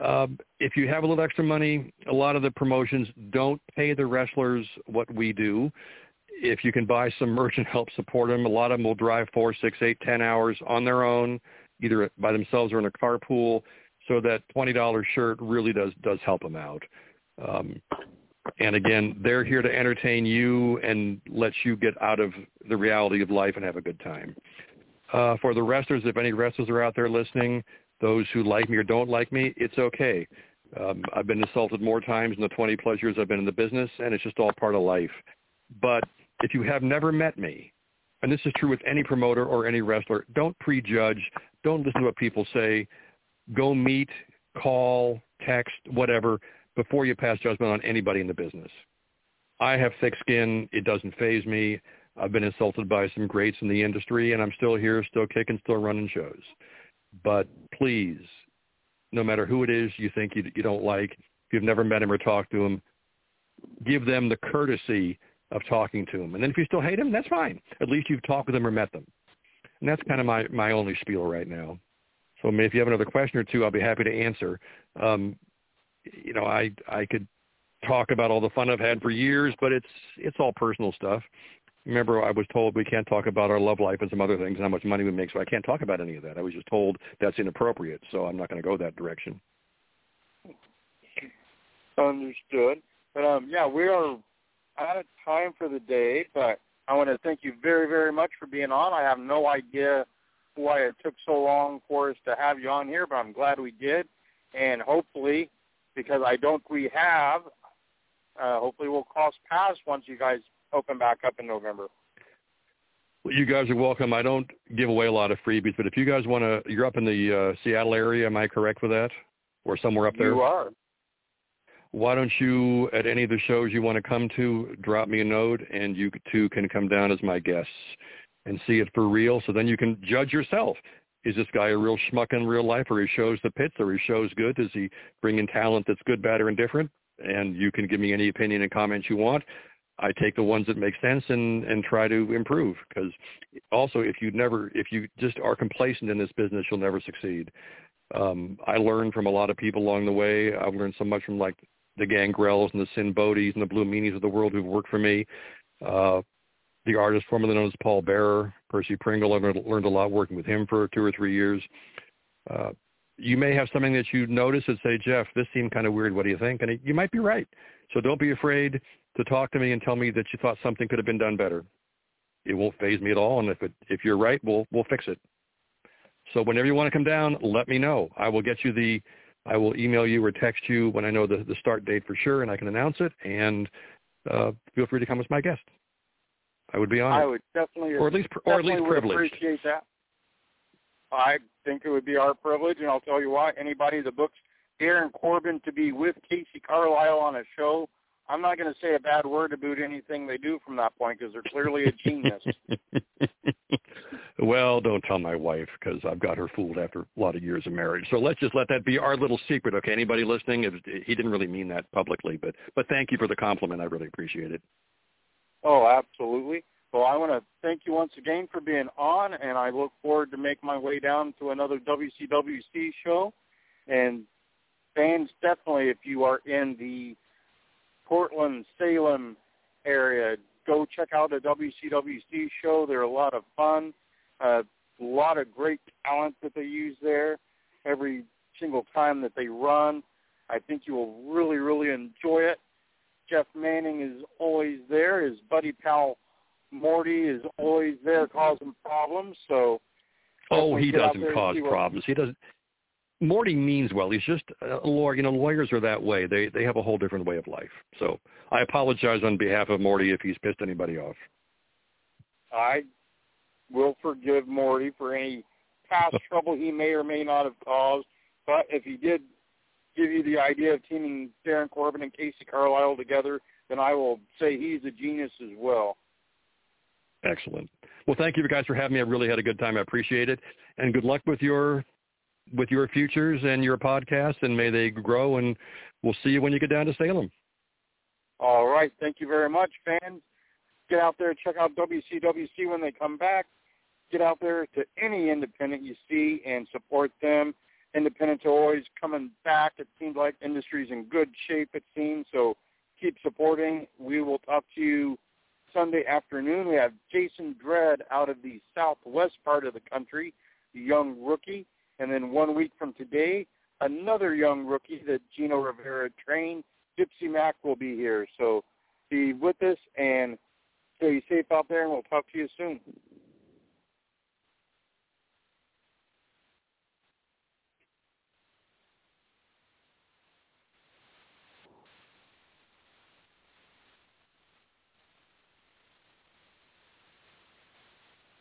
Um, if you have a little extra money, a lot of the promotions don't pay the wrestlers what we do. If you can buy some merch and help support them, a lot of them will drive four, six, eight, ten hours on their own, either by themselves or in a carpool. So that twenty dollars shirt really does does help them out. Um, And again, they're here to entertain you and let you get out of the reality of life and have a good time. Uh, for the wrestlers, if any wrestlers are out there listening, those who like me or don't like me, it's okay. Um, I've been insulted more times in the 20 plus years I've been in the business, and it's just all part of life. But if you have never met me, and this is true with any promoter or any wrestler, don't prejudge. Don't listen to what people say. Go meet, call, text, whatever, before you pass judgment on anybody in the business. I have thick skin. It doesn't phase me. I've been insulted by some greats in the industry, and I'm still here, still kicking, still running shows. But please, no matter who it is you think you, you don't like, if you've never met him or talked to him, give them the courtesy of talking to him. And then if you still hate him, that's fine. At least you've talked with them or met them. And that's kind of my, my only spiel right now. So if you have another question or two, I'll be happy to answer. Um, you know, I I could talk about all the fun I've had for years, but it's it's all personal stuff. Remember, I was told we can't talk about our love life and some other things and how much money we make, so I can't talk about any of that. I was just told that's inappropriate, so I'm not going to go that direction. Understood. But um, yeah, we are out of time for the day, but I want to thank you very, very much for being on. I have no idea why it took so long for us to have you on here, but I'm glad we did. And hopefully, because I don't we have, uh, hopefully we'll cross paths once you guys open back up in November. Well, you guys are welcome. I don't give away a lot of freebies, but if you guys want to, you're up in the uh, Seattle area. Am I correct with that, or somewhere up there? You are. Why don't you, at any of the shows you want to come to, drop me a note, and you two can come down as my guests and see it for real. So then you can judge yourself. Is this guy a real schmuck in real life, or he shows the pits, or he shows good? Does he bring in talent that's good, bad, or indifferent? And you can give me any opinion and comments you want. I take the ones that make sense and and try to improve. Because also, if you never, if you just are complacent in this business, you'll never succeed. Um, I learned from a lot of people along the way. I've learned so much from like the Gangrels and the Sinn Bodhis and the Blue Meanies of the world who've worked for me. Uh, the artist formerly known as Paul Bearer, Percy Pringle. I've learned a lot working with him for two or three years. Uh, you may have something that you notice and say, Jeff, this seemed kind of weird. What do you think? And it, you might be right. So don't be afraid to talk to me and tell me that you thought something could have been done better. It won't phase me at all. And if it, if you're right, we'll we'll fix it. So whenever you want to come down, let me know. I will get you the I will email you or text you when I know the, the start date for sure and I can announce it. And uh, feel free to come as my guest. I would be honored. I would definitely, or at least, or at least privileged. Appreciate that. I think it would be our privilege, and I'll tell you why. Anybody that books Darin Corbin to be with Casey Carlisle on a show, I'm not going to say a bad word about anything they do from that point because they're clearly a genius. well, don't tell my wife because I've got her fooled after a lot of years of marriage. So let's just let that be our little secret, okay? Anybody listening? He didn't really mean that publicly, but but thank you for the compliment. I really appreciate it. Oh, absolutely. Well, I want to thank you once again for being on, and I look forward to make my way down to another WCWC show. And fans, definitely, if you are in the Portland, Salem area, go check out a WCWC show. They're a lot of fun. A lot of great talent that they use there every single time that they run. I think you will really, really enjoy it. Jeff Manning is always buddy pal Morty is always there causing problems. So oh, he doesn't cause problems. He doesn't. Morty means well. He's just a lawyer. You know, lawyers are that way. They they have a whole different way of life. So I apologize on behalf of Morty if he's pissed anybody off. I will forgive Morty for any past trouble he may or may not have caused. But if he did give you the idea of teaming Darin Corbin and Casey Carlisle together, then I will say he's a genius as well. Excellent. Well, thank you guys for having me. I really had a good time. I appreciate it, and good luck with your with your futures and your podcast, and may they grow. And we'll see you when you get down to Salem. All right. Thank you very much, fans. Get out there, check out WCWC when they come back. Get out there to any independent you see and support them independents are always coming back. It seems like industry's in good shape, it seems. So keep supporting. We will talk to you Sunday afternoon. We have Jason Dredd out of the southwest part of the country, the young rookie. And then one week from today, another young rookie that Gino Rivera trained, Gypsy Mac will be here. So be with us and stay safe out there, and we'll talk to you soon.